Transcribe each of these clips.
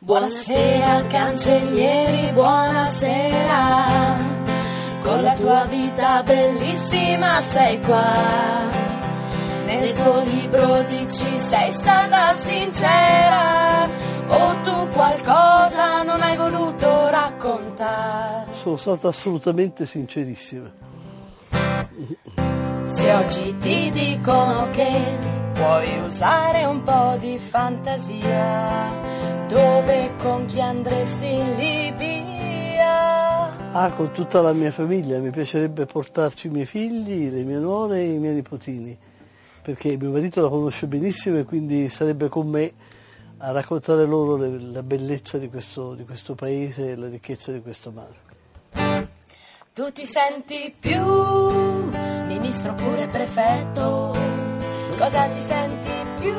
Buonasera cancellieri, buonasera. Con la tua vita bellissima sei qua. Nel tuo libro dici sei stata sincera o tu qualcosa non hai voluto raccontare. Sono stata assolutamente sincerissima. Oggi ti dicono che puoi usare un po' di fantasia, dove con chi andresti in Libia? Ah, con tutta la mia famiglia, mi piacerebbe portarci i miei figli, le mie nuore e i miei nipotini, perché mio marito la conosce benissimo e quindi sarebbe con me a raccontare loro le- la bellezza di questo, di questo paese e la ricchezza di questo mare. Tu ti senti più ministro oppure prefetto? Cosa ti senti più?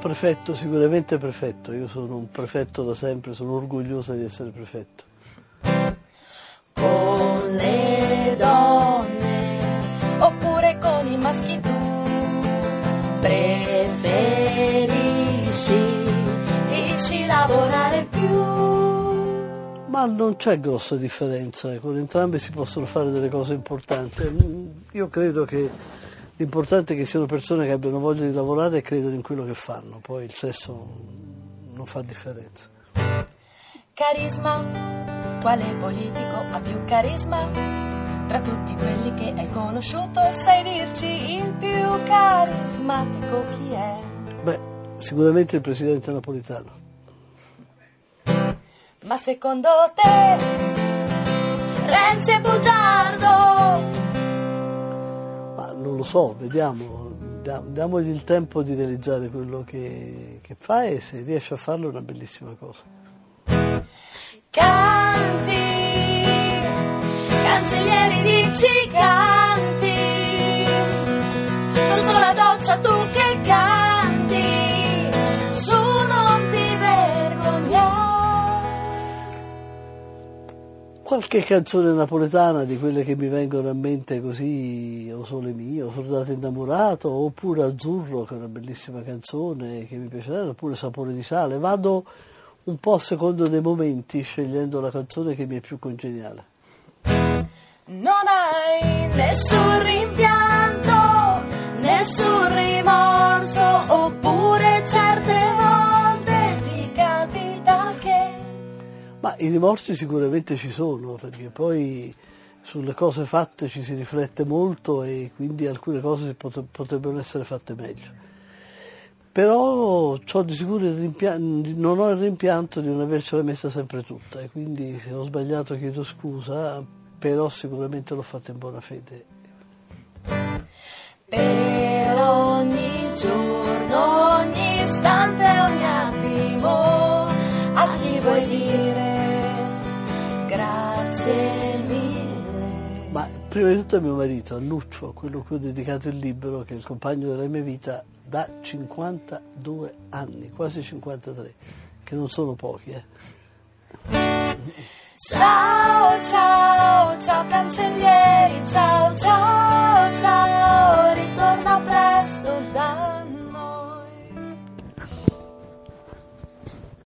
Prefetto, sicuramente prefetto, io sono un prefetto da sempre, sono orgogliosa di essere prefetto. Ma non c'è grossa differenza, con entrambi si possono fare delle cose importanti. Io credo che l'importante è che siano persone che abbiano voglia di lavorare e credono in quello che fanno, poi il sesso non fa differenza. carisma quale politico ha più carisma tra tutti quelli che hai conosciuto sai dirci il più carismatico chi è Beh, sicuramente il presidente napolitano. Ma secondo te Renzi è bugiardo? Ma non lo so, vediamo, diamogli il tempo di realizzare quello che, che fa e se riesce a farlo è una bellissima cosa. Canti, cancellieri dici canti, Qualche canzone napoletana di quelle che mi vengono a mente così, O Sole Mio, Soldato Innamorato, oppure Azzurro, che è una bellissima canzone che mi piace, oppure Sapore di Sale. Vado un po' a secondo dei momenti scegliendo la canzone che mi è più congeniale. Non hai nessun rimpianto, Ma i rimorsi sicuramente ci sono, perché poi sulle cose fatte ci si riflette molto e quindi alcune cose pot- potrebbero essere fatte meglio. Però ho di sicuro non ho il rimpianto di non avercela messa sempre tutta e quindi se ho sbagliato chiedo scusa, però sicuramente l'ho fatta in buona fede. Per ogni giorno, ogni istante, ogni attimo, a chi vuoi dire Prima di tutto è mio marito, Annuccio, quello a cui ho dedicato il libro, che è il compagno della mia vita da 52 anni, quasi 53, che non sono pochi. Eh. Ciao, ciao, ciao cancellieri, ciao, ciao.